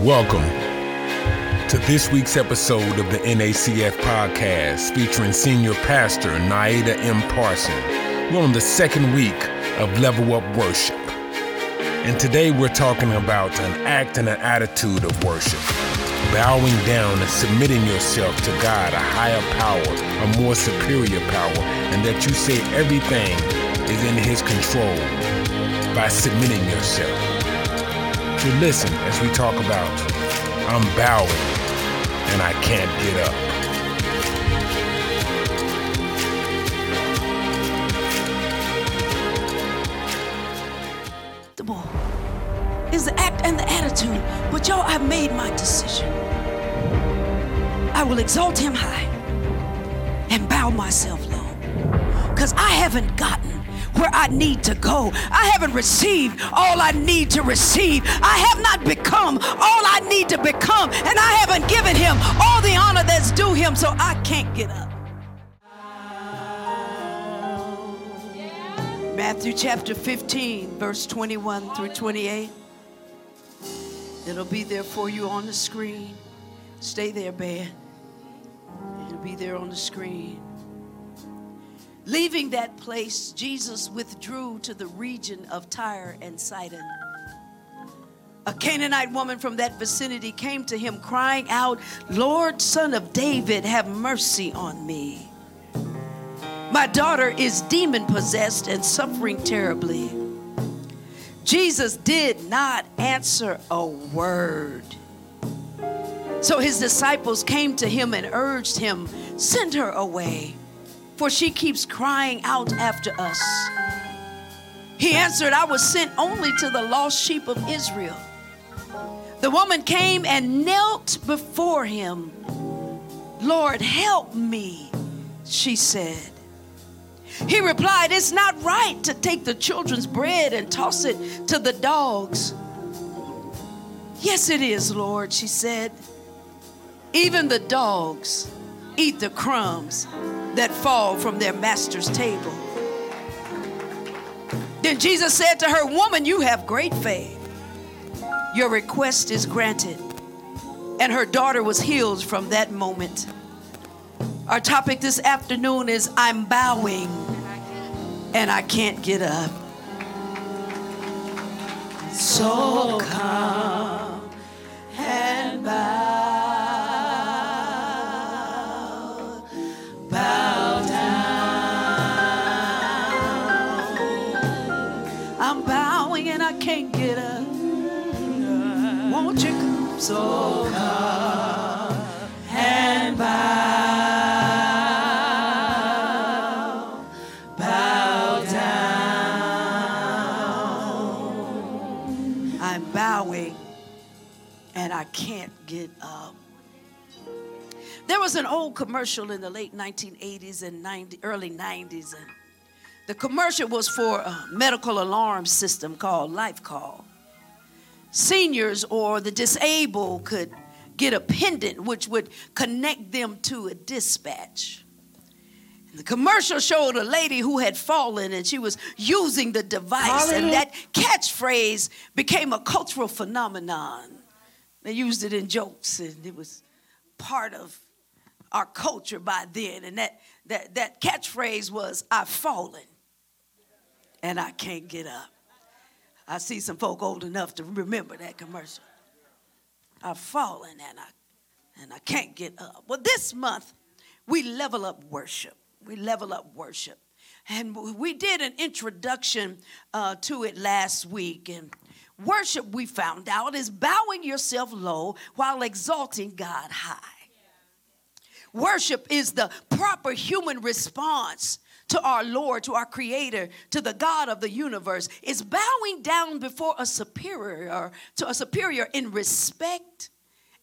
Welcome to this week's episode of the NACF podcast featuring Senior Pastor Naida M. Parson. We're on the second week of Level Up Worship. And today we're talking about an act and an attitude of worship. Bowing down and submitting yourself to God, a higher power, a more superior power, and that you say everything is in His control by submitting yourself. So listen as we talk about I'm bowing and I can't get up. The ball is the act and the attitude. But y'all, I've made my decision. I will exalt him high and bow myself low. Because I haven't gotten where I need to go. I haven't received all I need to receive. I have not become all I need to become. And I haven't given him all the honor that's due him, so I can't get up. Matthew chapter 15, verse 21 through 28. It'll be there for you on the screen. Stay there, Ben. It'll be there on the screen. Leaving that place, Jesus withdrew to the region of Tyre and Sidon. A Canaanite woman from that vicinity came to him crying out, Lord, son of David, have mercy on me. My daughter is demon possessed and suffering terribly. Jesus did not answer a word. So his disciples came to him and urged him, Send her away, for she keeps crying out after us. He answered, I was sent only to the lost sheep of Israel. The woman came and knelt before him. Lord, help me, she said. He replied, It's not right to take the children's bread and toss it to the dogs. Yes, it is, Lord, she said. Even the dogs eat the crumbs that fall from their master's table. Then Jesus said to her, Woman, you have great faith. Your request is granted. And her daughter was healed from that moment. Our topic this afternoon is I'm bowing and I can't get up. So come and bow, So come and bow, bow down. I'm bowing and I can't get up. There was an old commercial in the late 1980s and 90, early 90s, and the commercial was for a medical alarm system called Life Call. Seniors or the disabled could get a pendant which would connect them to a dispatch. The commercial showed a lady who had fallen and she was using the device, and that catchphrase became a cultural phenomenon. They used it in jokes, and it was part of our culture by then. And that, that, that catchphrase was, I've fallen and I can't get up. I see some folk old enough to remember that commercial. I've fallen and I and I can't get up. Well, this month we level up worship. We level up worship. And we did an introduction uh, to it last week. And worship, we found out, is bowing yourself low while exalting God high. Worship is the proper human response to our Lord, to our Creator, to the God of the universe. is bowing down before a superior, to a superior in respect,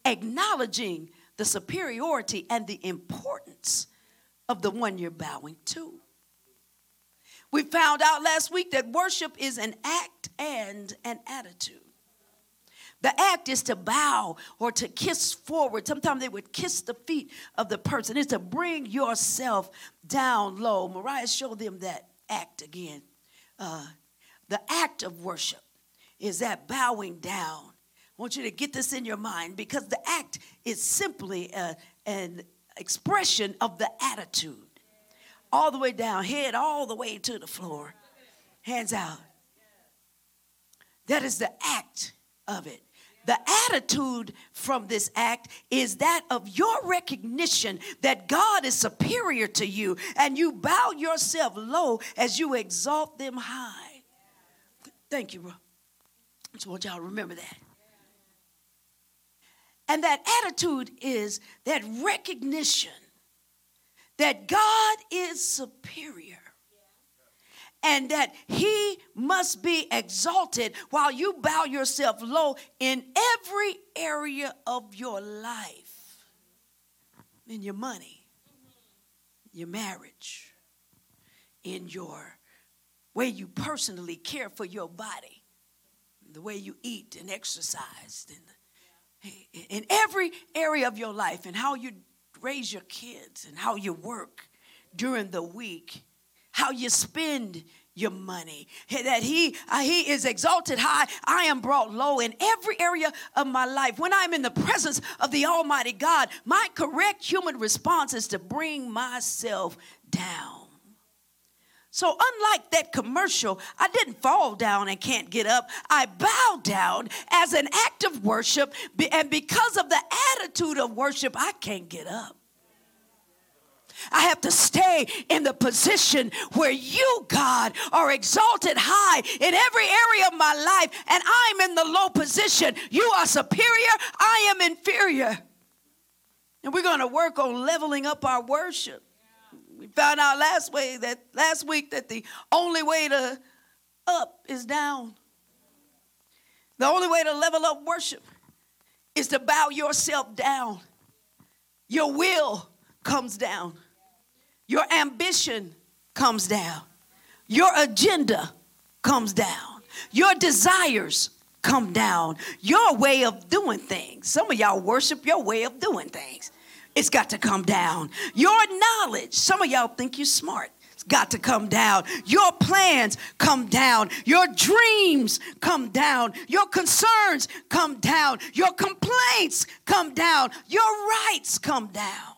acknowledging the superiority and the importance of the one you're bowing to. We found out last week that worship is an act and an attitude. The act is to bow or to kiss forward. Sometimes they would kiss the feet of the person. It's to bring yourself down low. Mariah showed them that act again. Uh, the act of worship is that bowing down I want you to get this in your mind because the act is simply a, an expression of the attitude. All the way down, head all the way to the floor, hands out. That is the act of it. The attitude from this act is that of your recognition that God is superior to you and you bow yourself low as you exalt them high. Thank you, bro. I just want y'all to remember that. And that attitude is that recognition that God is superior and that he must be exalted while you bow yourself low in every area of your life. In your money, your marriage, in your way you personally care for your body, the way you eat and exercise, in, in every area of your life, and how you raise your kids, and how you work during the week how you spend your money that he uh, he is exalted high i am brought low in every area of my life when i'm in the presence of the almighty god my correct human response is to bring myself down so, unlike that commercial, I didn't fall down and can't get up. I bowed down as an act of worship, and because of the attitude of worship, I can't get up. I have to stay in the position where you, God, are exalted high in every area of my life, and I'm in the low position. You are superior, I am inferior. And we're going to work on leveling up our worship. We found out last way that last week that the only way to up is down. The only way to level up worship is to bow yourself down. Your will comes down. Your ambition comes down. Your agenda comes down. Your desires come down. Your way of doing things. Some of y'all worship your way of doing things. It's got to come down. Your knowledge. Some of y'all think you're smart. It's got to come down. Your plans come down. Your dreams come down. Your concerns come down. Your complaints come down. Your rights come down.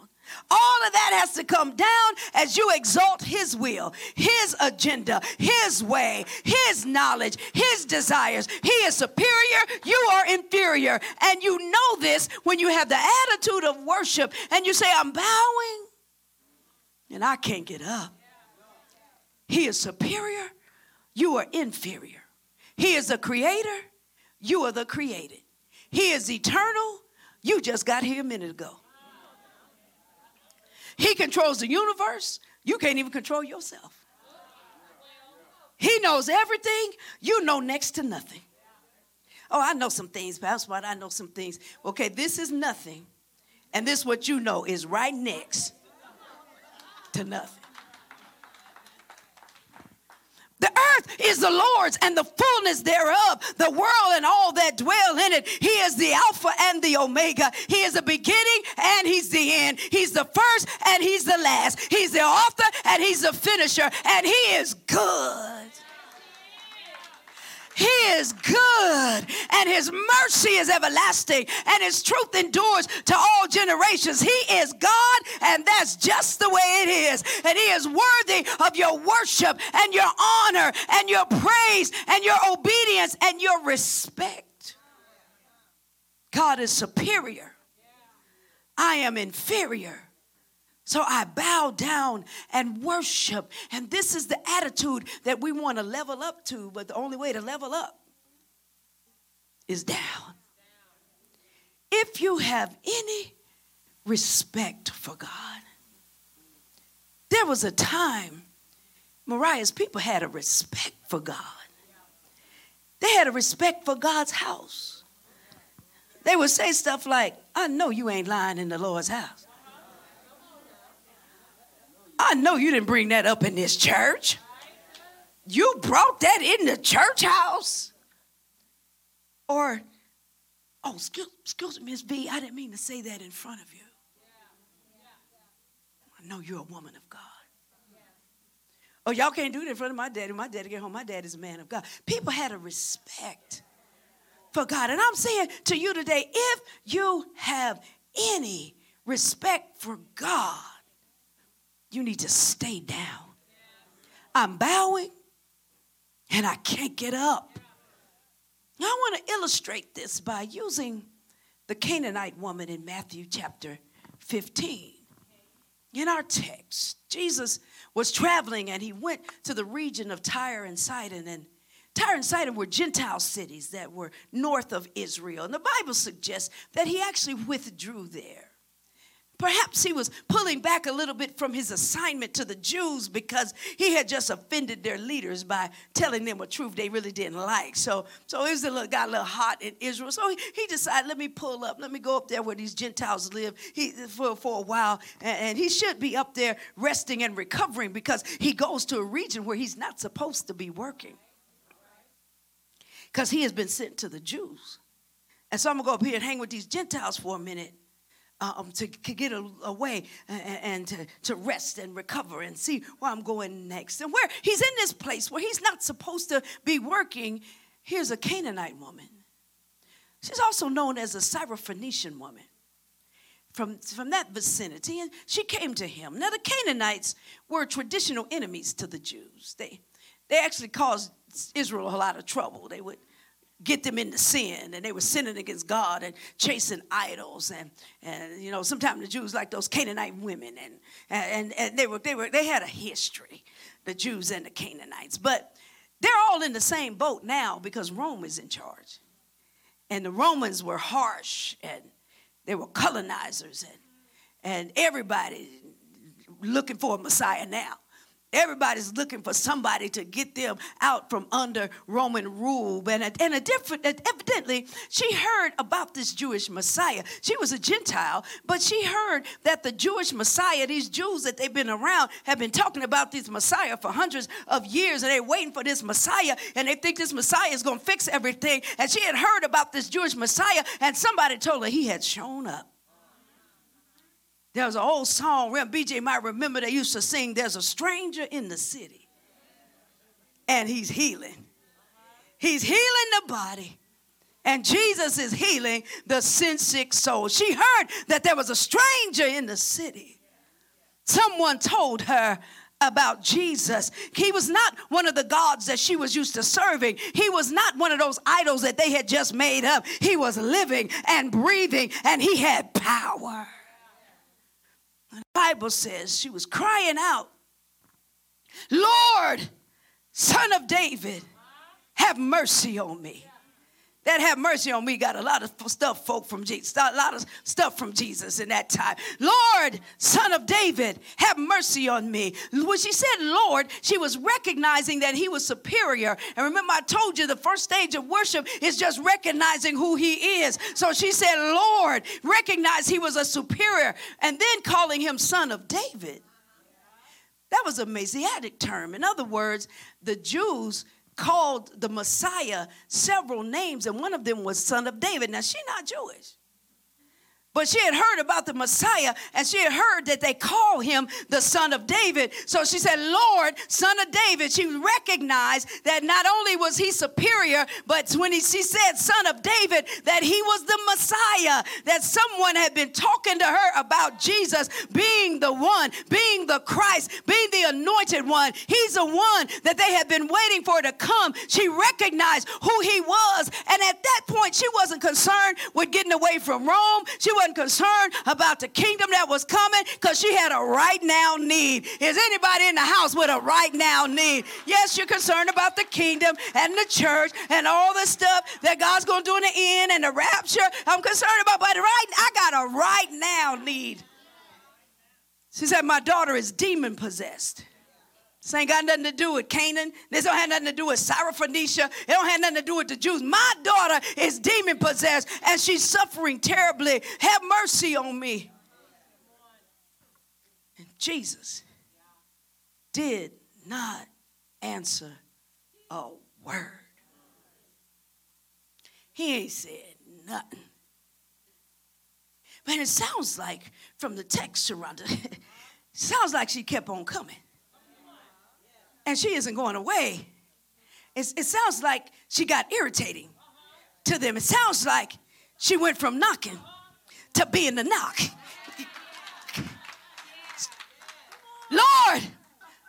All of that has to come down as you exalt His will, His agenda, His way, His knowledge, His desires. He is superior, you are inferior. And you know this when you have the attitude of worship and you say, I'm bowing and I can't get up. He is superior, you are inferior. He is the creator, you are the created. He is eternal, you just got here a minute ago. He controls the universe. You can't even control yourself. He knows everything. You know next to nothing. Oh, I know some things, Pastor, but I know some things. Okay, this is nothing. And this, what you know, is right next to nothing. The earth is the Lord's and the fullness thereof, the world and all that dwell in it. He is the Alpha and the Omega. He is the beginning and He's the end. He's the first and He's the last. He's the author and He's the finisher, and He is good. He is good, and His mercy is everlasting, and His truth endures to all generations. He is God, and that's just the way it is. And He is worthy of your worship, and your honor, and your praise, and your obedience, and your respect. God is superior. I am inferior. So I bow down and worship. And this is the attitude that we want to level up to, but the only way to level up is down. If you have any respect for God, there was a time Mariah's people had a respect for God. They had a respect for God's house. They would say stuff like, I know you ain't lying in the Lord's house. I know you didn't bring that up in this church. You brought that in the church house. Or, oh, excuse, excuse me, Miss B, I didn't mean to say that in front of you. I know you're a woman of God. Oh, y'all can't do it in front of my daddy. My daddy get home. My daddy's a man of God. People had a respect for God. And I'm saying to you today if you have any respect for God, you need to stay down. I'm bowing and I can't get up. I want to illustrate this by using the Canaanite woman in Matthew chapter 15. In our text, Jesus was traveling and he went to the region of Tyre and Sidon. And Tyre and Sidon were Gentile cities that were north of Israel. And the Bible suggests that he actually withdrew there. Perhaps he was pulling back a little bit from his assignment to the Jews because he had just offended their leaders by telling them a truth they really didn't like. So, so Israel got a little hot in Israel. So he, he decided, let me pull up, let me go up there where these Gentiles live he, for, for a while. And, and he should be up there resting and recovering because he goes to a region where he's not supposed to be working. Because he has been sent to the Jews. And so I'm going to go up here and hang with these Gentiles for a minute um, to, to, get a, away and, and to, to, rest and recover and see where I'm going next. And where he's in this place where he's not supposed to be working, here's a Canaanite woman. She's also known as a Syrophoenician woman from, from that vicinity, and she came to him. Now, the Canaanites were traditional enemies to the Jews. They, they actually caused Israel a lot of trouble. They would get them into sin and they were sinning against god and chasing idols and and you know sometimes the jews like those canaanite women and and and they were they were they had a history the jews and the canaanites. But they're all in the same boat now because rome is in charge. And the romans were harsh and they were colonizers and and everybody looking for a messiah now Everybody's looking for somebody to get them out from under Roman rule. And, a, and a different, evidently, she heard about this Jewish Messiah. She was a Gentile, but she heard that the Jewish Messiah, these Jews that they've been around, have been talking about this Messiah for hundreds of years, and they're waiting for this Messiah, and they think this Messiah is going to fix everything. And she had heard about this Jewish Messiah, and somebody told her he had shown up. There was an old song, BJ might remember they used to sing, There's a stranger in the city, and he's healing. He's healing the body. And Jesus is healing the sin sick soul. She heard that there was a stranger in the city. Someone told her about Jesus. He was not one of the gods that she was used to serving. He was not one of those idols that they had just made up. He was living and breathing, and he had power. The Bible says she was crying out, Lord, son of David, have mercy on me that have mercy on me got a lot of stuff folk from Jesus, a lot of stuff from Jesus in that time. Lord, son of David, have mercy on me. When she said Lord, she was recognizing that he was superior. And remember, I told you the first stage of worship is just recognizing who he is. So she said, Lord, recognize he was a superior, and then calling him son of David. That was a Messianic term. In other words, the Jews called the Messiah several names, and one of them was Son of David. Now, she's not Jewish. But she had heard about the Messiah and she had heard that they call him the son of David. So she said, Lord, son of David. She recognized that not only was he superior, but when he, she said son of David, that he was the Messiah, that someone had been talking to her about Jesus being the one, being the Christ, being the anointed one. He's the one that they had been waiting for to come. She recognized who he was. And at that point, she wasn't concerned with getting away from Rome. She wasn't wasn't concerned about the kingdom that was coming because she had a right now need. Is anybody in the house with a right now need? Yes, you're concerned about the kingdom and the church and all the stuff that God's going to do in the end and the rapture. I'm concerned about, but right, I got a right now need. She said, My daughter is demon possessed. This ain't got nothing to do with Canaan. This don't have nothing to do with Syrophoenicia. It don't have nothing to do with the Jews. My daughter is demon possessed and she's suffering terribly. Have mercy on me. And Jesus did not answer a word. He ain't said nothing. But it sounds like from the text it, sounds like she kept on coming and she isn't going away. It's, it sounds like she got irritating to them. It sounds like she went from knocking to being the knock. Lord,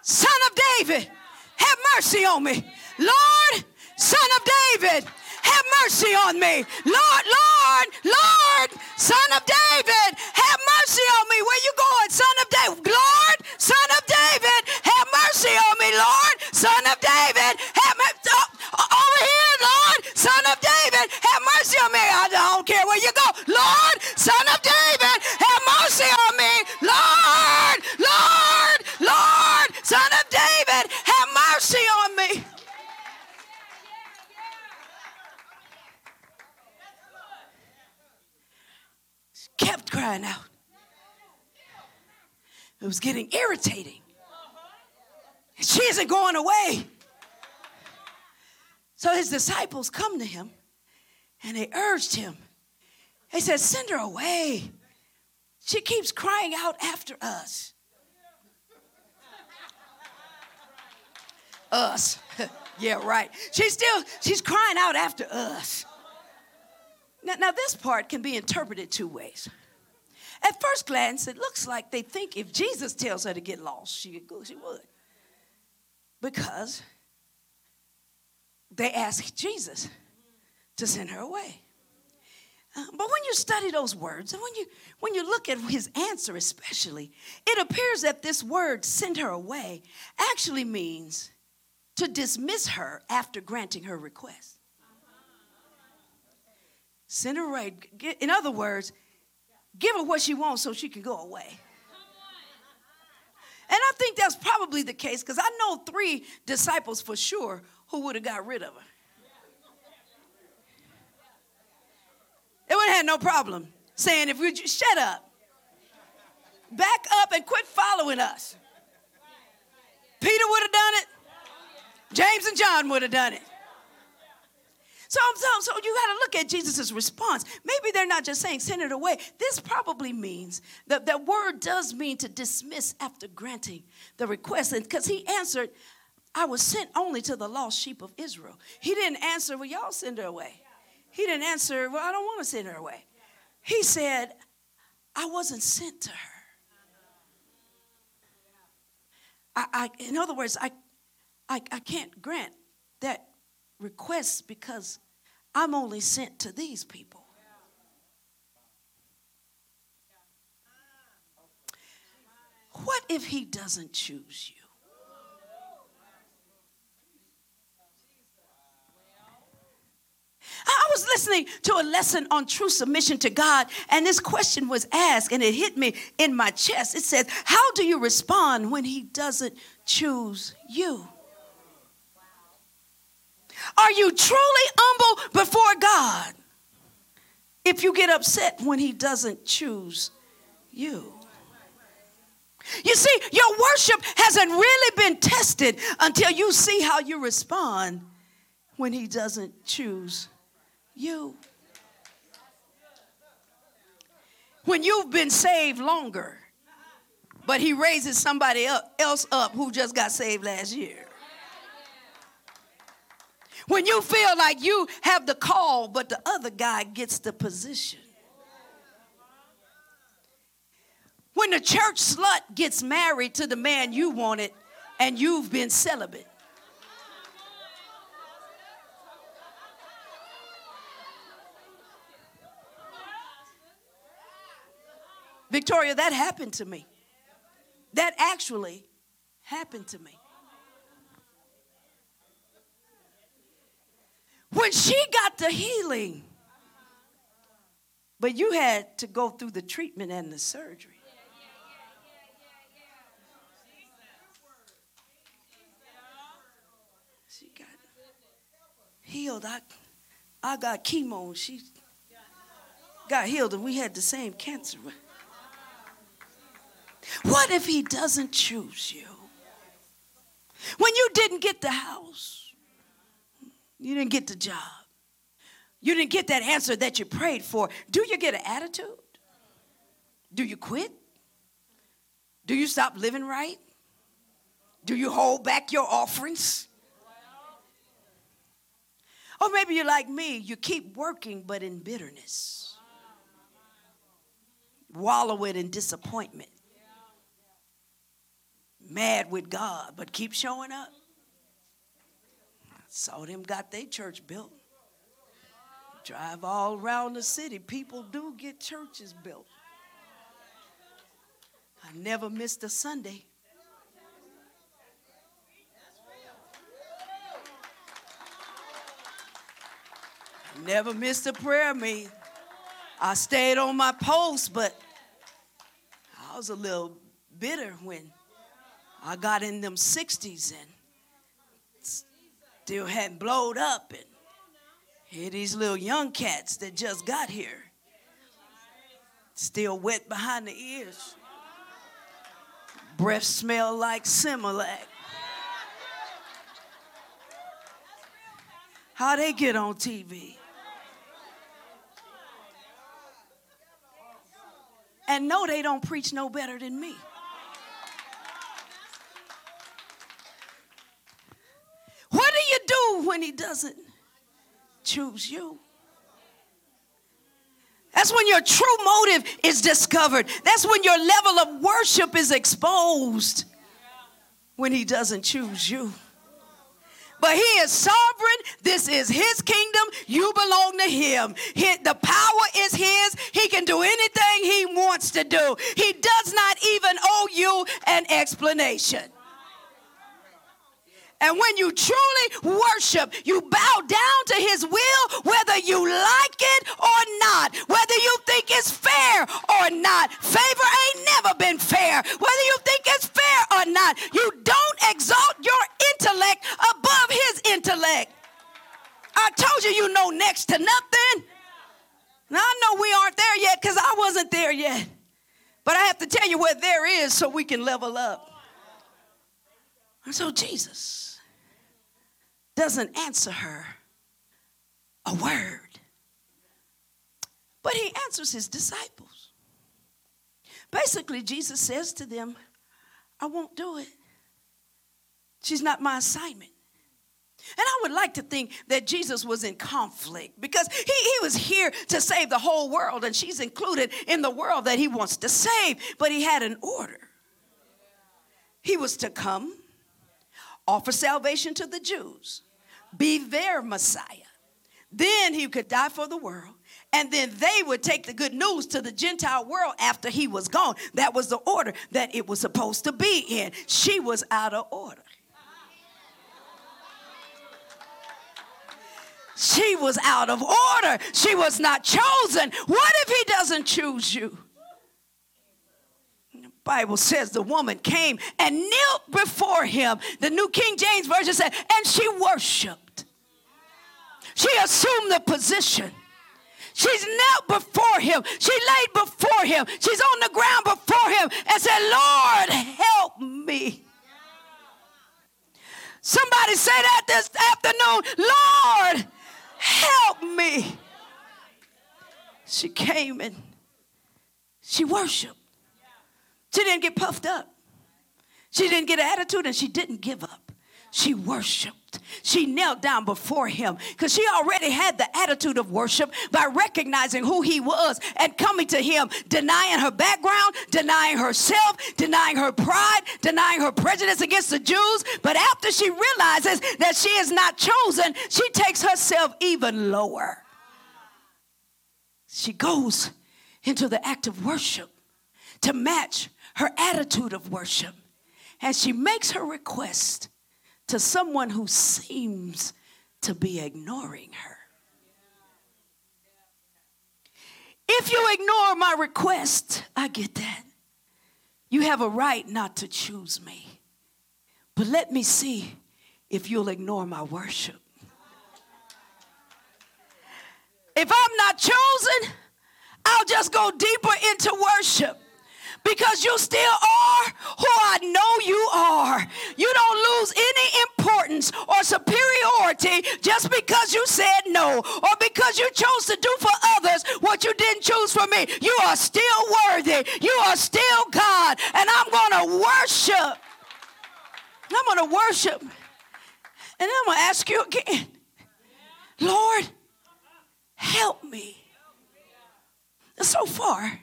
son of David, have mercy on me. Lord, son of David, have mercy on me. Lord, Lord, Lord, son of David, have mercy on me. Where you going, son of David? Lord, son of David, mercy on me. Lord, son of David, have mercy. Oh, over here, Lord, son of David, have mercy on me. I don't care where you go. Lord, son of David, have mercy on me. Lord, Lord, Lord, son of David, have mercy on me. kept crying out. It was getting irritating. She isn't going away. So his disciples come to him and they urged him. They said, Send her away. She keeps crying out after us. Us. yeah, right. She's still, she's crying out after us. Now, now, this part can be interpreted two ways. At first glance, it looks like they think if Jesus tells her to get lost, she she would. Because they asked Jesus to send her away. Uh, but when you study those words, and when you when you look at his answer especially, it appears that this word "send her away" actually means to dismiss her after granting her request. Send her away. In other words, give her what she wants so she can go away. And I think that's probably the case because I know three disciples for sure who would have got rid of her. They would have had no problem saying, if we shut up, back up and quit following us. Peter would have done it. James and John would have done it. So, so, so you got to look at Jesus' response. Maybe they're not just saying send it away. This probably means that that word does mean to dismiss after granting the request. Because he answered, I was sent only to the lost sheep of Israel. He didn't answer, well, y'all send her away. He didn't answer, well, I don't want to send her away. He said, I wasn't sent to her. I, I in other words, I, I, I can't grant that requests because I'm only sent to these people. What if he doesn't choose you? I was listening to a lesson on true submission to God, and this question was asked, and it hit me in my chest. It says, How do you respond when He doesn't choose you? Are you truly humble before God if you get upset when He doesn't choose you? You see, your worship hasn't really been tested until you see how you respond when He doesn't choose you. When you've been saved longer, but He raises somebody else up who just got saved last year. When you feel like you have the call, but the other guy gets the position. When the church slut gets married to the man you wanted and you've been celibate. Victoria, that happened to me. That actually happened to me. When she got the healing, but you had to go through the treatment and the surgery. She got healed. I, I got chemo. She got healed, and we had the same cancer. What if he doesn't choose you? When you didn't get the house, you didn't get the job. You didn't get that answer that you prayed for. Do you get an attitude? Do you quit? Do you stop living right? Do you hold back your offerings? Or maybe you're like me, you keep working but in bitterness, wallowing in disappointment, mad with God, but keep showing up. Saw them got their church built. Drive all around the city. People do get churches built. I never missed a Sunday. Never missed a prayer meeting. I stayed on my post, but I was a little bitter when I got in them 60s and still hadn't blowed up. And here these little young cats that just got here, still wet behind the ears. Breath smell like Similac. How they get on TV? and know they don't preach no better than me. When he doesn't choose you? That's when your true motive is discovered. That's when your level of worship is exposed when he doesn't choose you. But he is sovereign. This is his kingdom. You belong to him. He, the power is his. He can do anything he wants to do. He does not even owe you an explanation. And when you truly worship, you bow down to his will, whether you like it or not, whether you think it's fair or not. Favor ain't never been fair, whether you think it's fair or not. You don't exalt your intellect above his intellect. I told you, you know next to nothing. Now, I know we aren't there yet because I wasn't there yet. But I have to tell you where there is so we can level up. And so, Jesus doesn't answer her a word. But he answers his disciples. Basically, Jesus says to them, I won't do it. She's not my assignment. And I would like to think that Jesus was in conflict because he, he was here to save the whole world, and she's included in the world that he wants to save. But he had an order. He was to come, offer salvation to the Jews, be their Messiah. Then he could die for the world. And then they would take the good news to the Gentile world after he was gone. That was the order that it was supposed to be in. She was out of order. She was out of order. She was not chosen. What if he doesn't choose you? Bible says the woman came and knelt before him. The New King James Version said, and she worshiped. She assumed the position. She's knelt before him. She laid before him. She's on the ground before him and said, Lord, help me. Somebody say that this afternoon, Lord, help me. She came and she worshiped. She didn't get puffed up. She didn't get an attitude and she didn't give up. She worshiped. She knelt down before him because she already had the attitude of worship by recognizing who he was and coming to him, denying her background, denying herself, denying her pride, denying her prejudice against the Jews. But after she realizes that she is not chosen, she takes herself even lower. She goes into the act of worship to match her attitude of worship. And she makes her request to someone who seems to be ignoring her. If you ignore my request, I get that. You have a right not to choose me. But let me see if you'll ignore my worship. If I'm not chosen, I'll just go deeper into worship because you still are who I know you are. You don't lose any importance or superiority just because you said no or because you chose to do for others what you didn't choose for me. You are still worthy. You are still God. And I'm going to worship. I'm going to worship. And I'm going to ask you again Lord, help me. So far,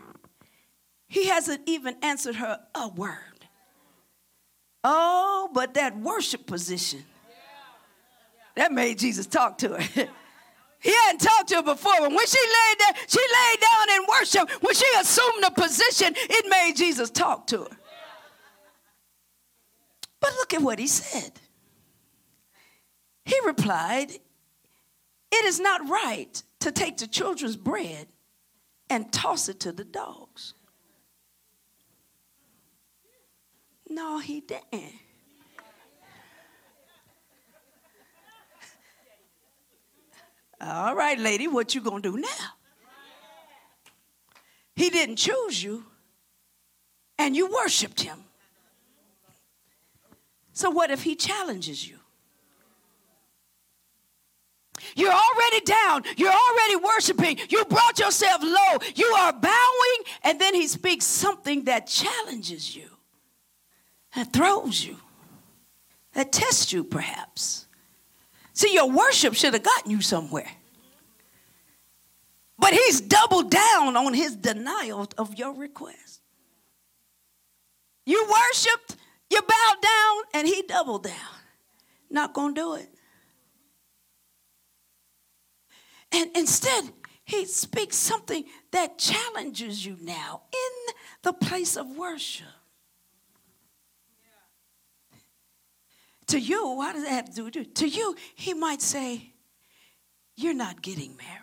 he hasn't even answered her a word. Oh, but that worship position, that made Jesus talk to her. He hadn't talked to her before, but when she laid there, she laid down in worship. When she assumed the position, it made Jesus talk to her. But look at what he said. He replied, It is not right to take the children's bread and toss it to the dogs. No, he didn't. All right, lady, what you gonna do now? He didn't choose you, and you worshiped him. So what if he challenges you? You're already down. You're already worshiping. You brought yourself low. You are bowing, and then he speaks something that challenges you, that throws you, that tests you, perhaps. See, your worship should have gotten you somewhere. But he's doubled down on his denial of your request. You worshiped, you bowed down, and he doubled down. Not gonna do it. And instead, he speaks something that challenges you now in the place of worship. To you, what does that have to do with you? To you, he might say, You're not getting married.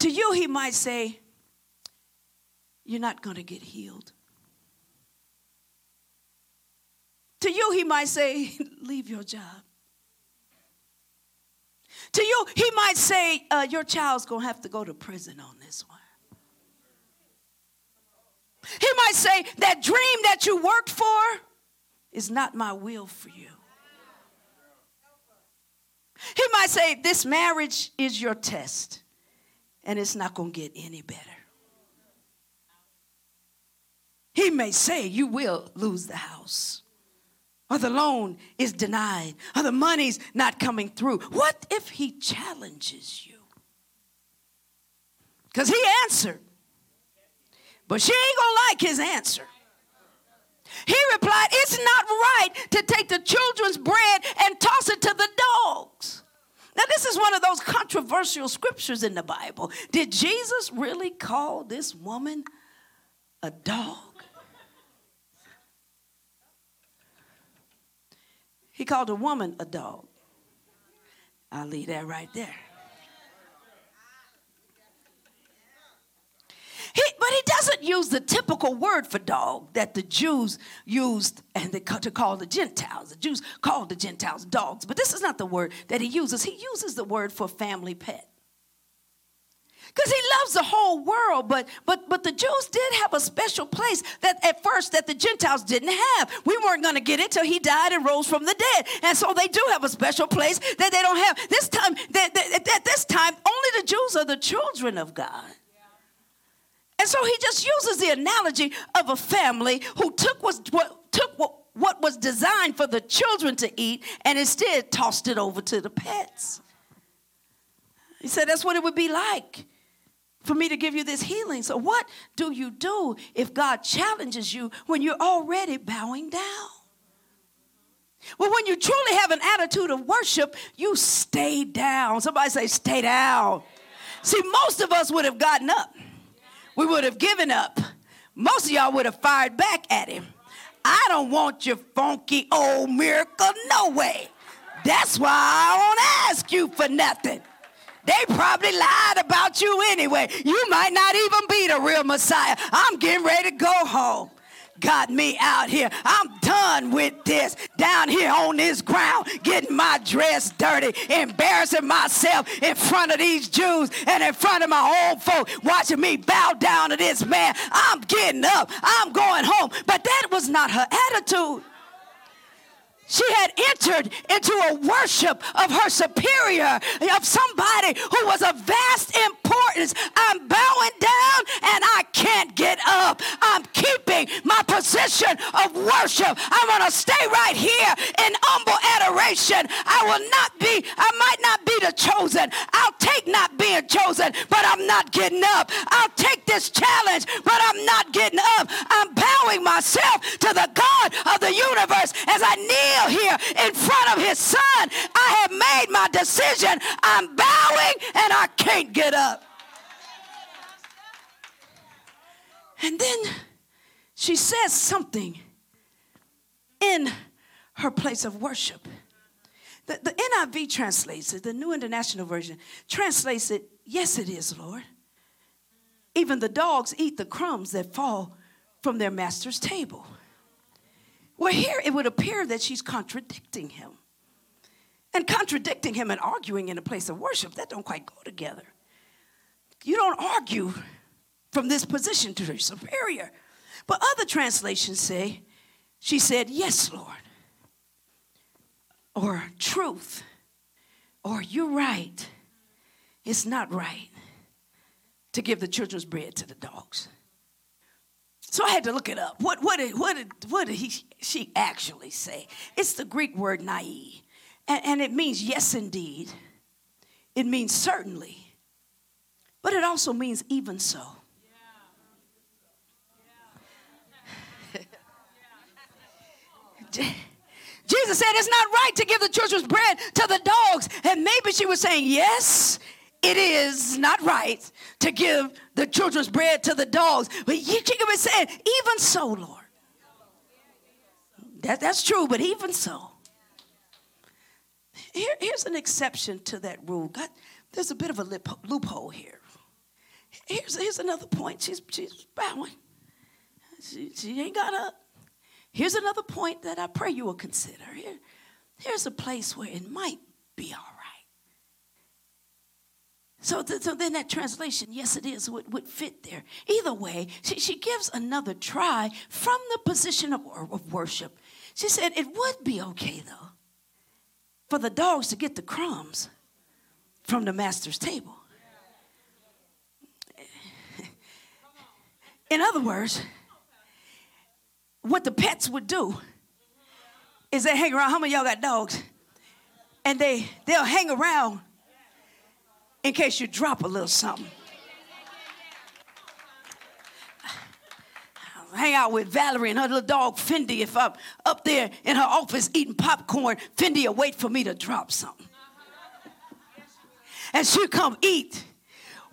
To you, he might say, You're not going to get healed. To you, he might say, Leave your job. To you, he might say, uh, Your child's going to have to go to prison on this one. He might say, That dream that you worked for is not my will for you. He might say, This marriage is your test, and it's not going to get any better. He may say, You will lose the house, or the loan is denied, or the money's not coming through. What if he challenges you? Because he answered. But she ain't gonna like his answer. He replied, It's not right to take the children's bread and toss it to the dogs. Now, this is one of those controversial scriptures in the Bible. Did Jesus really call this woman a dog? He called a woman a dog. I'll leave that right there. He, but he doesn't use the typical word for dog that the Jews used and they, to call the Gentiles. The Jews called the Gentiles dogs, but this is not the word that he uses. He uses the word for family pet. Because he loves the whole world, but but but the Jews did have a special place that at first that the Gentiles didn't have. We weren't going to get it till he died and rose from the dead, and so they do have a special place that they don't have. This time, that, that, at this time, only the Jews are the children of God. And so he just uses the analogy of a family who took what, what took what, what was designed for the children to eat and instead tossed it over to the pets. He said that's what it would be like for me to give you this healing. So, what do you do if God challenges you when you're already bowing down? Well, when you truly have an attitude of worship, you stay down. Somebody say, stay down. See, most of us would have gotten up we would have given up. Most of y'all would have fired back at him. I don't want your funky old miracle, no way. That's why I won't ask you for nothing. They probably lied about you anyway. You might not even be the real Messiah. I'm getting ready to go home got me out here. I'm done with this. Down here on this ground, getting my dress dirty, embarrassing myself in front of these Jews and in front of my own folk, watching me bow down to this man. I'm getting up. I'm going home. But that was not her attitude. She had entered into a worship of her superior, of somebody who was of vast importance. I'm bowing down and I can't get up. I'm keeping my position of worship. I'm going to stay right here in humble adoration. I will not be, I might not be the chosen. I'll take not being chosen, but I'm not getting up. I'll take this challenge, but I'm not getting up. I'm bowing myself to the God of the universe as I kneel here in front of his son. I have made my decision. I'm bowing and I can't get up. And then she says something in her place of worship. The, the NIV translates it, the New International Version translates it, Yes, it is, Lord. Even the dogs eat the crumbs that fall from their master's table. Well, here it would appear that she's contradicting him. And contradicting him and arguing in a place of worship, that don't quite go together. You don't argue from this position to her superior. But other translations say, she said, Yes, Lord, or truth, or you're right. It's not right to give the children's bread to the dogs. So I had to look it up. What, what, did, what, did, what did he, she actually say? It's the Greek word nai, and, and it means yes, indeed. It means certainly, but it also means even so. Jesus said it's not right to give the children's bread to the dogs. And maybe she was saying, Yes, it is not right to give the children's bread to the dogs. But she could be saying, Even so, Lord. That, that's true, but even so. Here, here's an exception to that rule. God, there's a bit of a lip, loophole here. Here's, here's another point. She's, she's bowing. She, she ain't got up. Here's another point that I pray you will consider. Here, here's a place where it might be all right. So, th- so then that translation, yes, it is, would, would fit there. Either way, she, she gives another try from the position of, of worship. She said it would be okay, though, for the dogs to get the crumbs from the master's table. In other words, what the pets would do is they hang around. How many y'all got dogs? And they they'll hang around in case you drop a little something. hang out with Valerie and her little dog Fendi. If I'm up there in her office eating popcorn, Fendi will wait for me to drop something. And she'll come eat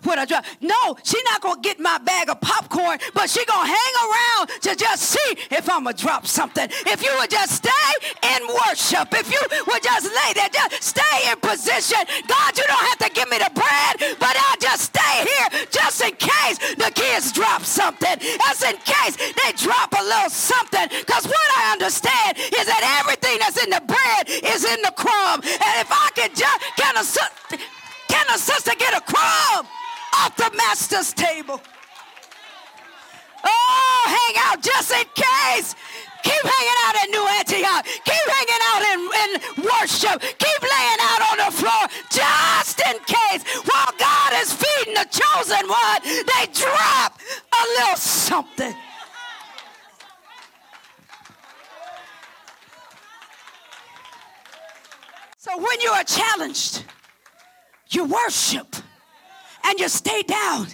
what I drop. No, she's not gonna get my bag of popcorn, but she gonna hang around to just see if I'm gonna drop something. If you would just stay in worship, if you would just lay there, just stay in position. God, you to give me the bread, but I'll just stay here just in case the kids drop something. Just in case they drop a little something. Because what I understand is that everything that's in the bread is in the crumb. And if I can just, can a, can a sister get a crumb? off the master's table. Oh, hang out just in case. Keep hanging out at New Antioch. Keep hanging out in, in worship. Keep laying out on the floor just in case. While God is feeding the chosen one, they drop a little something. So when you are challenged, you worship and you stay down.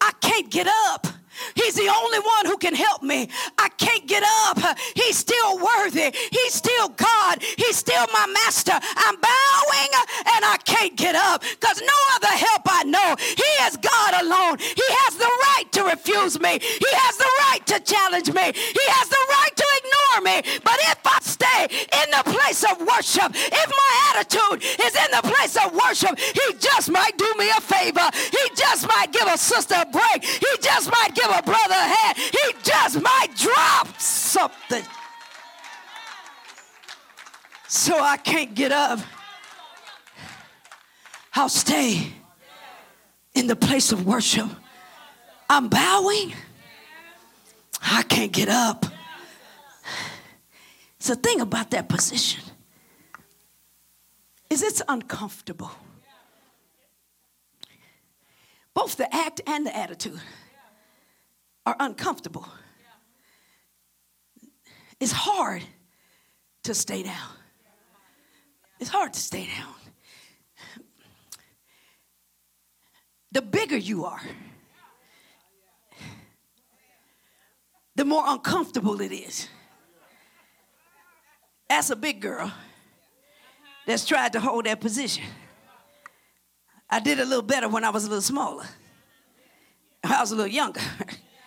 I can't get up. He's the only one who can help me. I can't get up. He's still worthy. He's still God. He's still my master. I'm bowing and I can't get up because no other help I know. He is God alone. He has the right to refuse me. He has the right to challenge me. He has the right to ignore me. But if in the place of worship, if my attitude is in the place of worship, he just might do me a favor. He just might give a sister a break. He just might give a brother a hand. He just might drop something. So I can't get up. I'll stay in the place of worship. I'm bowing. I can't get up. It's the thing about that position is it's uncomfortable. Both the act and the attitude are uncomfortable. It's hard to stay down. It's hard to stay down. The bigger you are, the more uncomfortable it is. That's a big girl that's tried to hold that position. I did a little better when I was a little smaller. I was a little younger.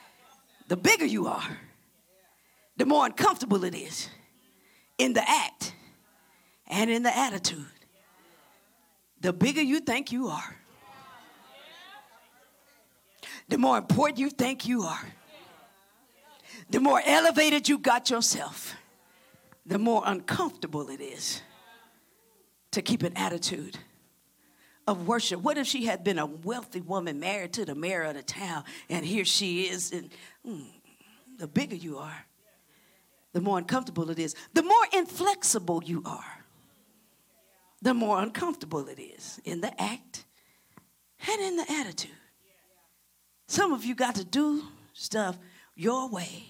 the bigger you are, the more uncomfortable it is in the act and in the attitude. The bigger you think you are, the more important you think you are, the more elevated you got yourself, the more uncomfortable it is to keep an attitude of worship. What if she had been a wealthy woman married to the mayor of the town, and here she is, and mm, the bigger you are, the more uncomfortable it is. The more inflexible you are, the more uncomfortable it is in the act and in the attitude. Some of you got to do stuff your way,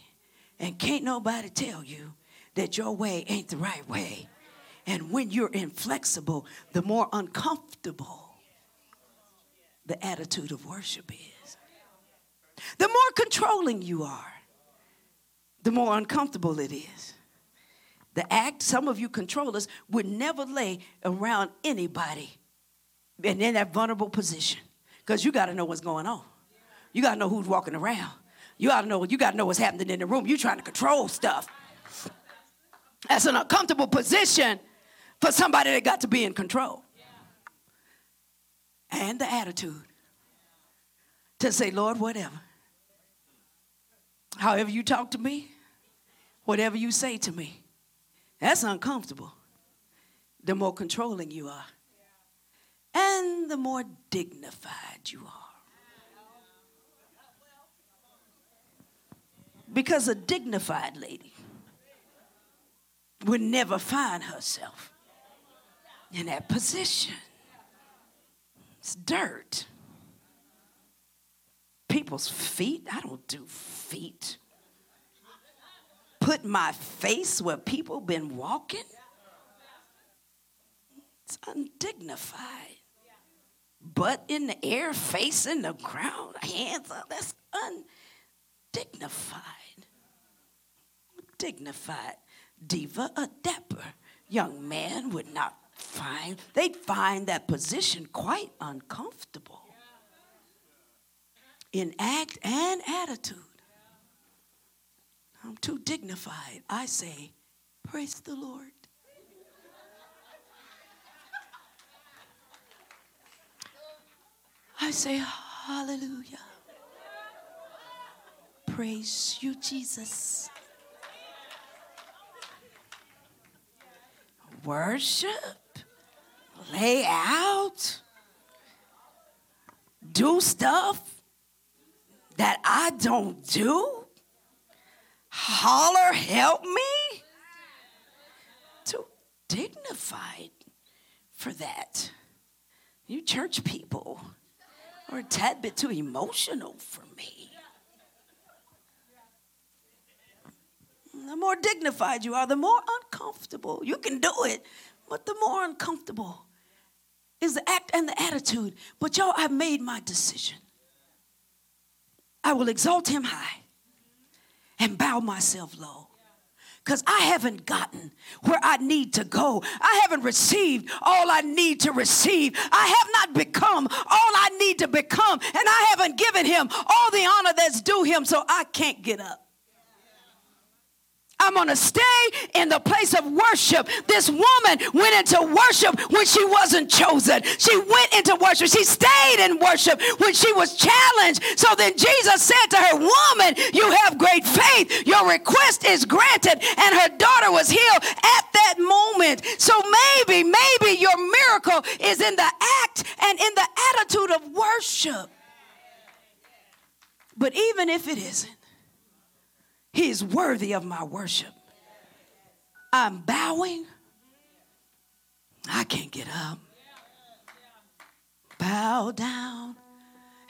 and can't nobody tell you that your way ain't the right way. And when you're inflexible, the more uncomfortable the attitude of worship is. The more controlling you are, the more uncomfortable it is. The act, some of you controllers would never lay around anybody and in that vulnerable position because you got to know what's going on. You got to know who's walking around. You got to know you got to know what's happening in the room. You're trying to control stuff. That's an uncomfortable position for somebody that got to be in control. And the attitude to say, Lord, whatever. However you talk to me, whatever you say to me, that's uncomfortable. The more controlling you are, and the more dignified you are. Because a dignified lady would never find herself in that position. It's dirt. People's feet, I don't do feet. Put my face where people been walking. It's undignified. Butt in the air, face in the ground, hands up. That's undignified. Dignified diva, a dapper young man would not find, they'd find that position quite uncomfortable in act and attitude. I'm too dignified. I say, Praise the Lord. I say, Hallelujah. Praise you, Jesus. Worship lay out, do stuff that I don't do, holler, help me. Too dignified for that. You church people are a tad bit too emotional for me. The more dignified you are, the more uncomfortable. You can do it, but the more uncomfortable is the act and the attitude. But y'all, I've made my decision. I will exalt him high and bow myself low. Because I haven't gotten where I need to go. I haven't received all I need to receive. I have not become all I need to become. And I haven't given him all the honor that's due him, so I can't get up. I'm going to stay in the place of worship. This woman went into worship when she wasn't chosen. She went into worship. She stayed in worship when she was challenged. So then Jesus said to her, Woman, you have great faith. Your request is granted. And her daughter was healed at that moment. So maybe, maybe your miracle is in the act and in the attitude of worship. But even if it isn't, he is worthy of my worship. I'm bowing. I can't get up. Bow down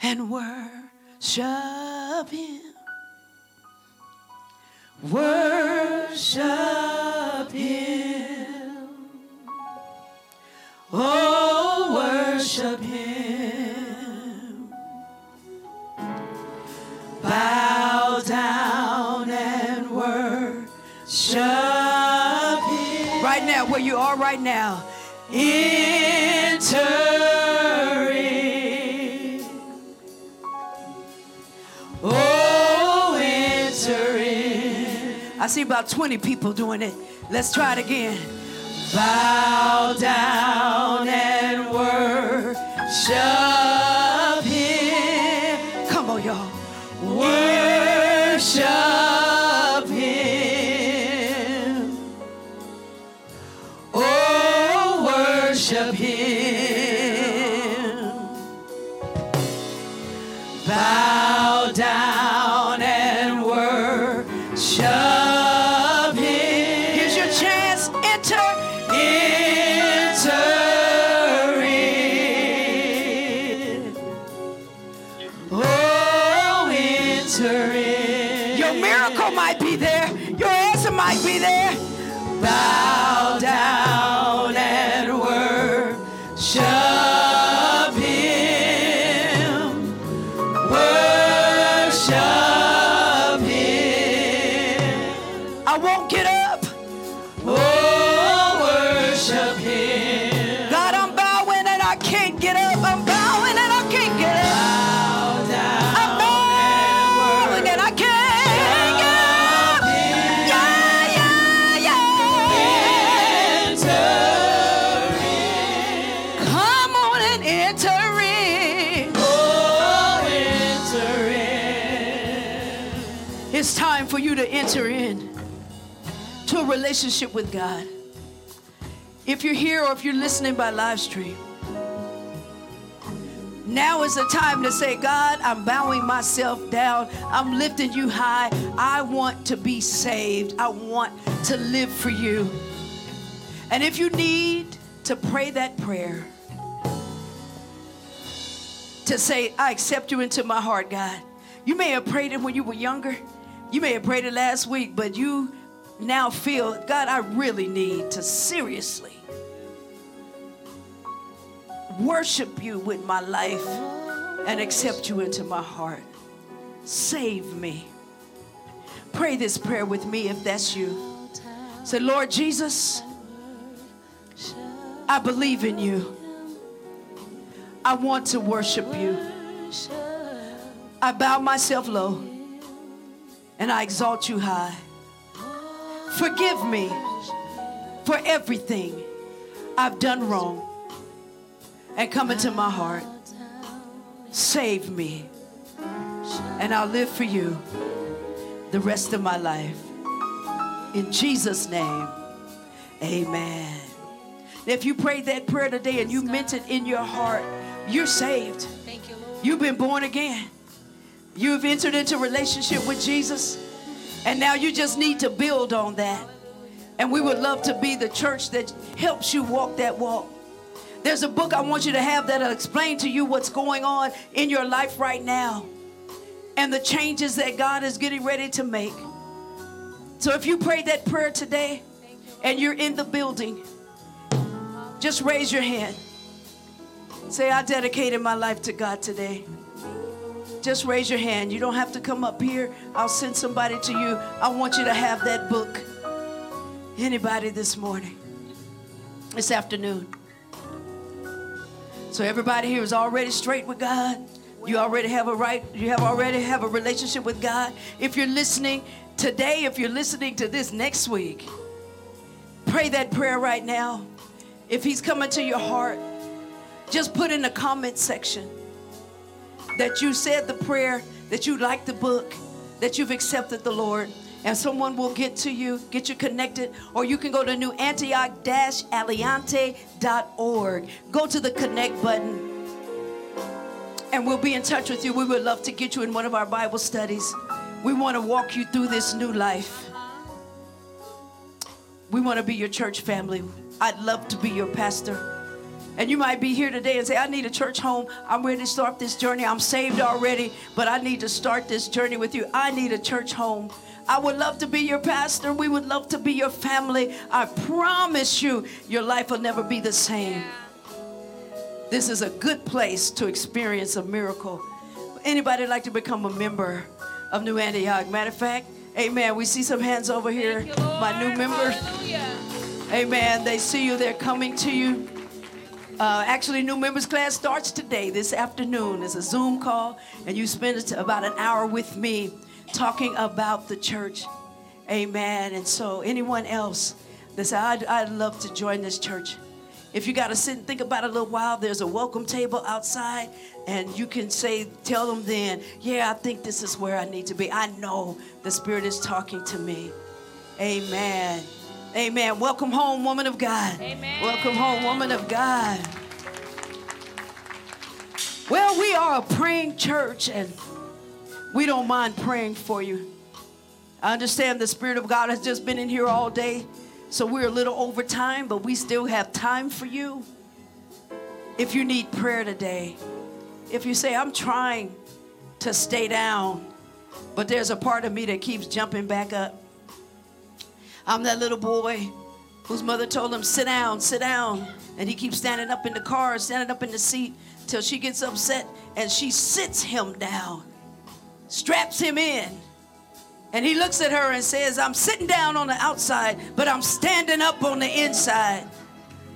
and worship Him. Worship worship him. Oh, worship him. Bow Right now, where you are right now. Entering. Oh, entering. I see about 20 people doing it. Let's try it again. Bow down and worship enter in to a relationship with God. If you're here or if you're listening by live stream, now is the time to say, God, I'm bowing myself down. I'm lifting you high. I want to be saved. I want to live for you. And if you need to pray that prayer, to say, I accept you into my heart, God. You may have prayed it when you were younger. You may have prayed it last week, but you now feel, God, I really need to seriously worship you with my life and accept you into my heart. Save me. Pray this prayer with me if that's you. Say, Lord Jesus, I believe in you. I want to worship you. I bow myself low and I exalt you high. Forgive me for everything I've done wrong and come into my heart. Save me and I'll live for you the rest of my life. In Jesus' name, amen. If you prayed that prayer today and you meant it in your heart, you're saved. Thank you, Lord. You've been born again. You've entered into relationship with Jesus. And now you just need to build on that. And we would love to be the church that helps you walk that walk. There's a book I want you to have that'll explain to you what's going on in your life right now and the changes that God is getting ready to make. So if you prayed that prayer today and you're in the building, just raise your hand. Say, I dedicated my life to God today. Just raise your hand. You don't have to come up here. I'll send somebody to you. I want you to have that book. Anybody this morning? This afternoon. So everybody here is already straight with God. You already have a right, you have already have a relationship with God. If you're listening today, if you're listening to this next week, pray that prayer right now. If he's coming to your heart, just put in the comment section that you said the prayer, that you like the book, that you've accepted the Lord, and someone will get to you, get you connected, or you can go to newantioch-aliante.org. Go to the connect button, and we'll be in touch with you. We would love to get you in one of our Bible studies. We want to walk you through this new life. We want to be your church family. I'd love to be your pastor. And you might be here today and say, I need a church home. I'm ready to start this journey. I'm saved already, but I need to start this journey with you. I need a church home. I would love to be your pastor. We would love to be your family. I promise you, your life will never be the same. This is a good place to experience a miracle. Anybody like to become a member of New Antioch? Matter of fact, amen. We see some hands over here. You, My new members. Hallelujah. Amen. They see you, they're coming to you. Uh, actually, new members class starts today, this afternoon. It's a Zoom call, and you spend about an hour with me talking about the church. Amen. And so, anyone else that says, I'd, I'd love to join this church. If you got to sit and think about it a little while, there's a welcome table outside, and you can say, tell them then, yeah, I think this is where I need to be. I know the Spirit is talking to me. Amen. Amen. Welcome home, woman of God. Amen. Welcome home, woman of God. Well, we are a praying church, and we don't mind praying for you. I understand the Spirit of God has just been in here all day, so we're a little over time, but we still have time for you. If you need prayer today, if you say, I'm trying to stay down, but there's a part of me that keeps jumping back up. I'm that little boy whose mother told him, sit down, sit down. And he keeps standing up in the car, standing up in the seat till she gets upset and she sits him down, straps him in. And he looks at her and says, I'm sitting down on the outside, but I'm standing up on the inside.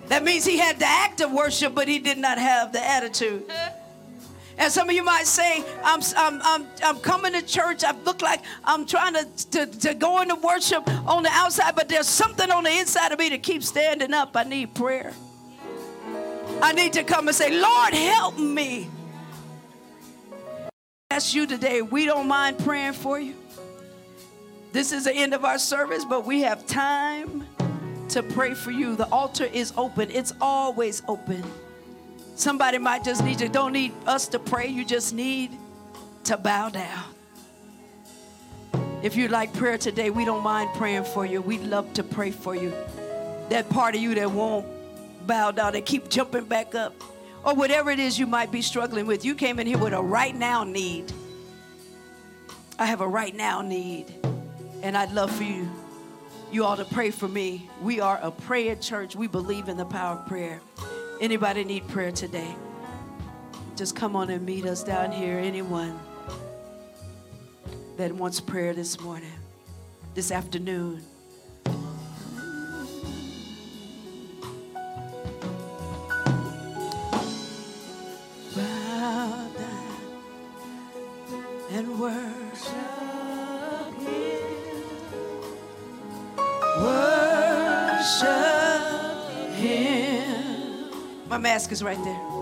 That means he had the act of worship, but he did not have the attitude. And some of you might say, I'm, I'm, I'm, I'm coming to church. I look like I'm trying to, to, to go into worship on the outside, but there's something on the inside of me to keep standing up. I need prayer. I need to come and say, Lord, help me. That's you today. We don't mind praying for you. This is the end of our service, but we have time to pray for you. The altar is open, it's always open. Somebody might just need you, don't need us to pray, you just need to bow down. If you'd like prayer today, we don't mind praying for you. We'd love to pray for you. That part of you that won't bow down and keep jumping back up, or whatever it is you might be struggling with, you came in here with a right now need. I have a right now need, and I'd love for you. You all to pray for me. We are a prayer church. We believe in the power of prayer. Anybody need prayer today? Just come on and meet us down here. Anyone that wants prayer this morning, this afternoon. My mask is right there.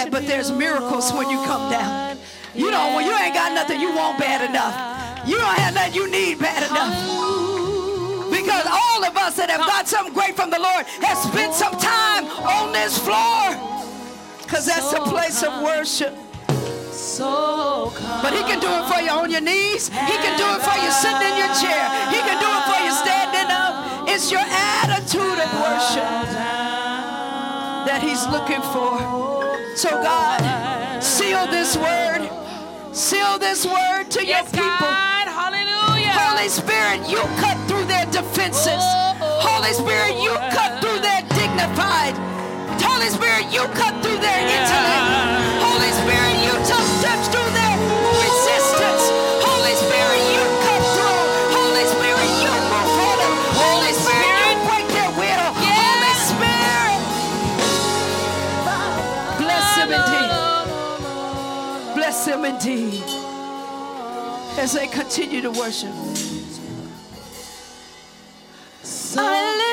That, but there's miracles when you come down. You don't, when you ain't got nothing you want bad enough. You don't have nothing you need bad enough. Because all of us that have got something great from the Lord have spent some time on this floor. Because that's the place of worship. So But he can do it for you on your knees. He can do it for you sitting in your chair. He can do it for you standing up. It's your attitude of worship that he's looking for. So God, seal this word. Seal this word to Yes, your people. God. Hallelujah. Holy Spirit, you cut through their defenses. Oh. Holy Spirit, you cut through their dignified. Holy Spirit, you cut through their intellect. Holy Spirit, you touch, touch through them indeed as they continue to worship. I lift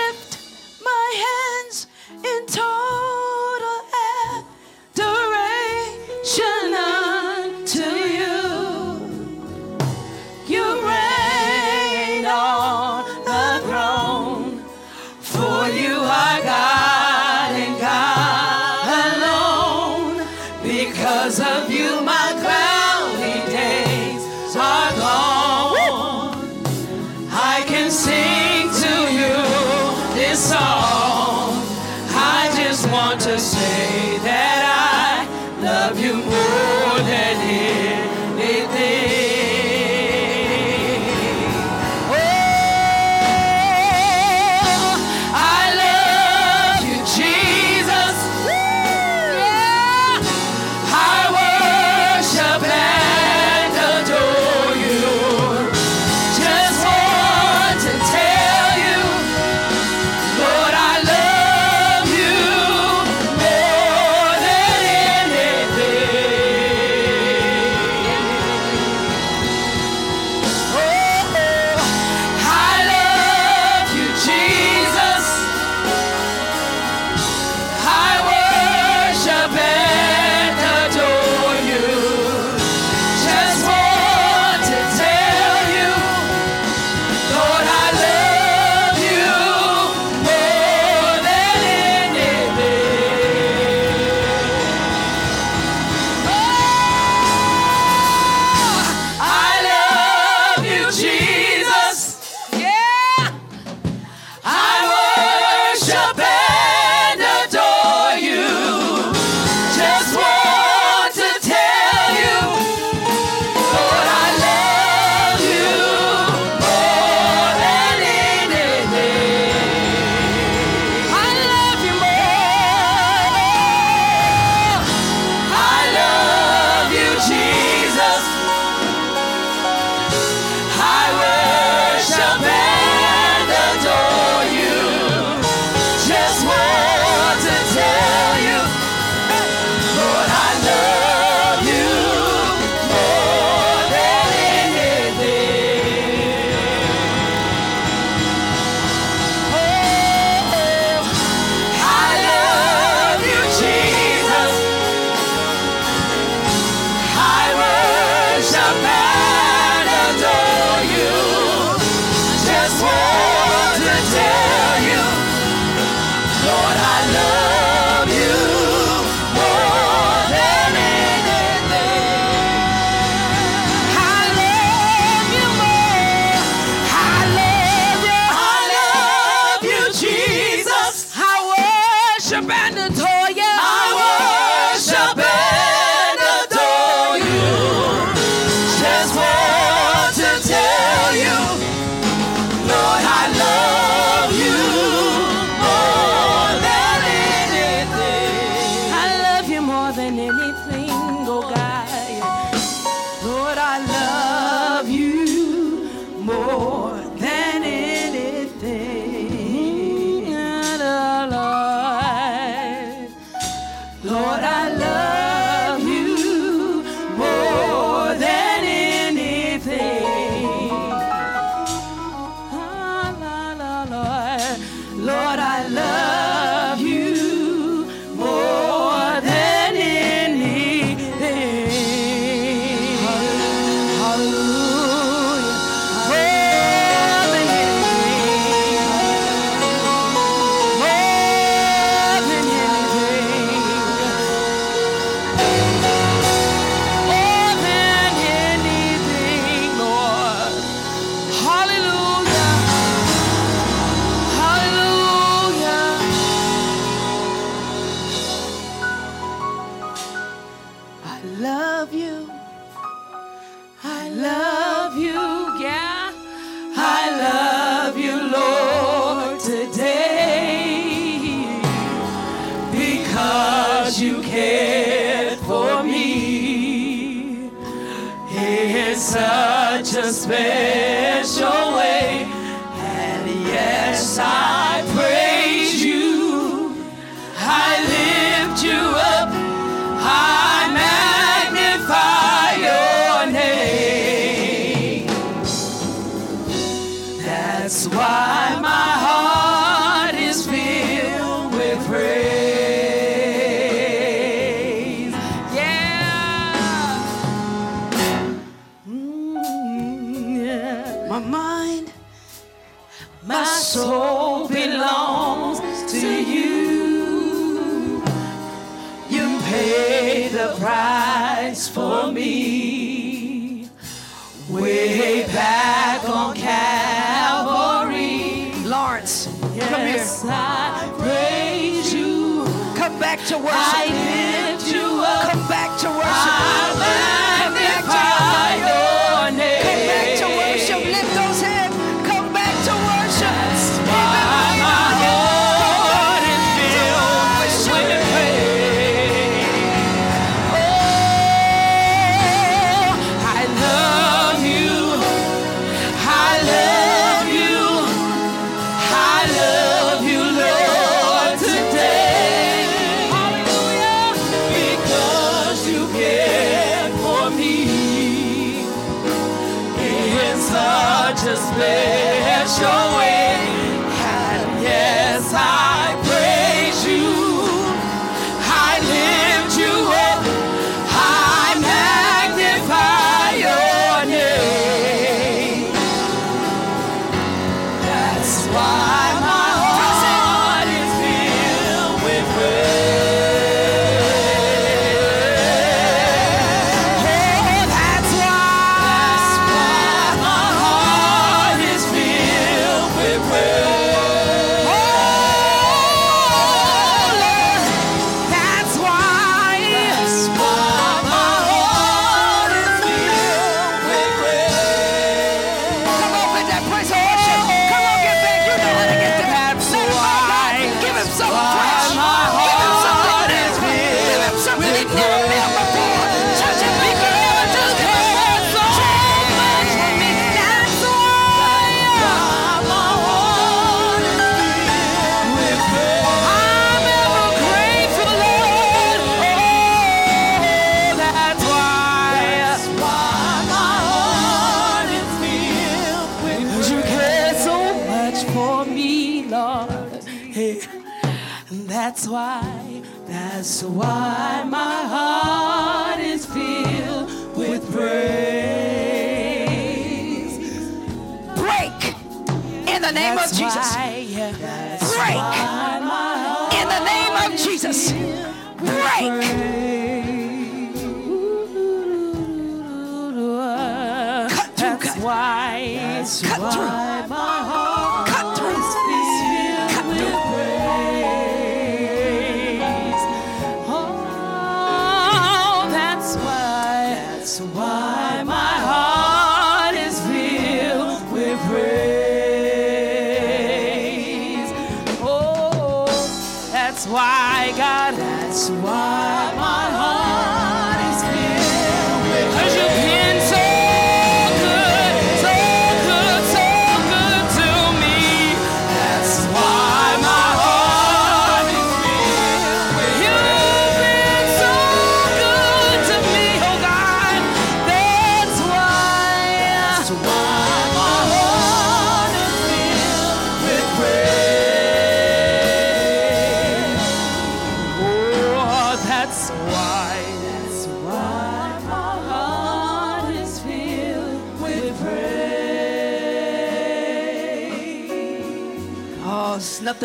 why, God. That's why my heart.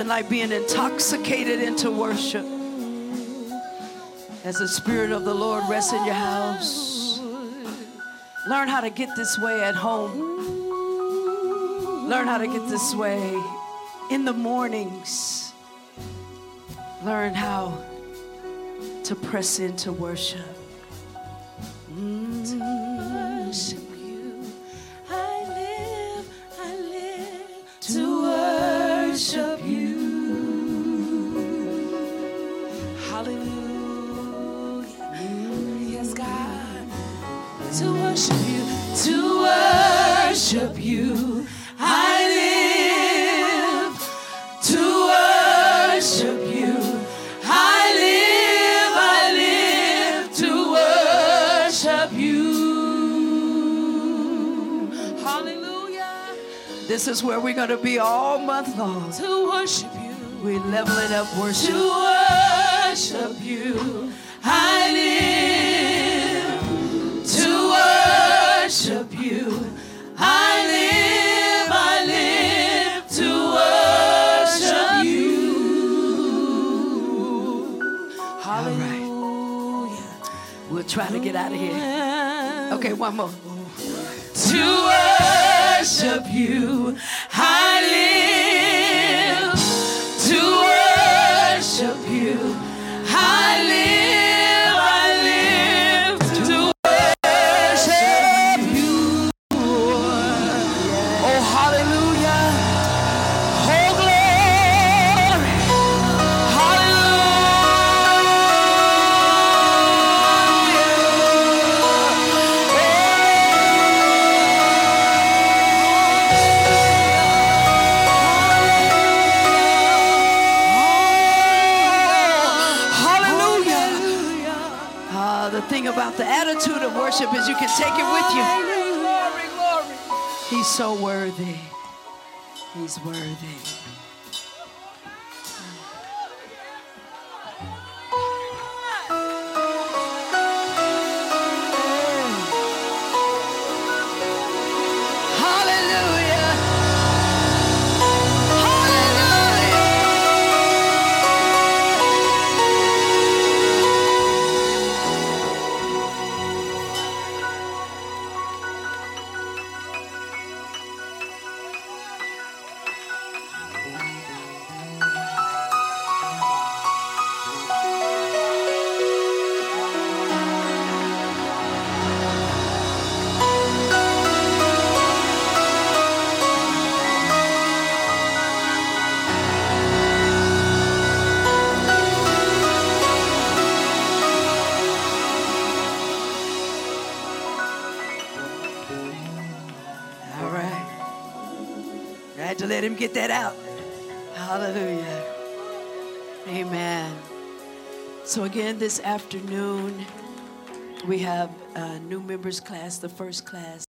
like being intoxicated into worship. As the Spirit of the Lord rests in your house, learn how to get this way at home. Learn how to get this way in the mornings. Learn how to press into worship. Hallelujah. Yes, God. To worship you, to worship you. This is where we're going to be all month long. To worship you. We're leveling up worship. To worship you. I live to worship you. I live, I live to worship you. Hallelujah. We'll try to get out of here. Okay, one more. To worship you, I live He's worthy. Get that out. Hallelujah. Amen. So, again, this afternoon, we have a new members class, the first class.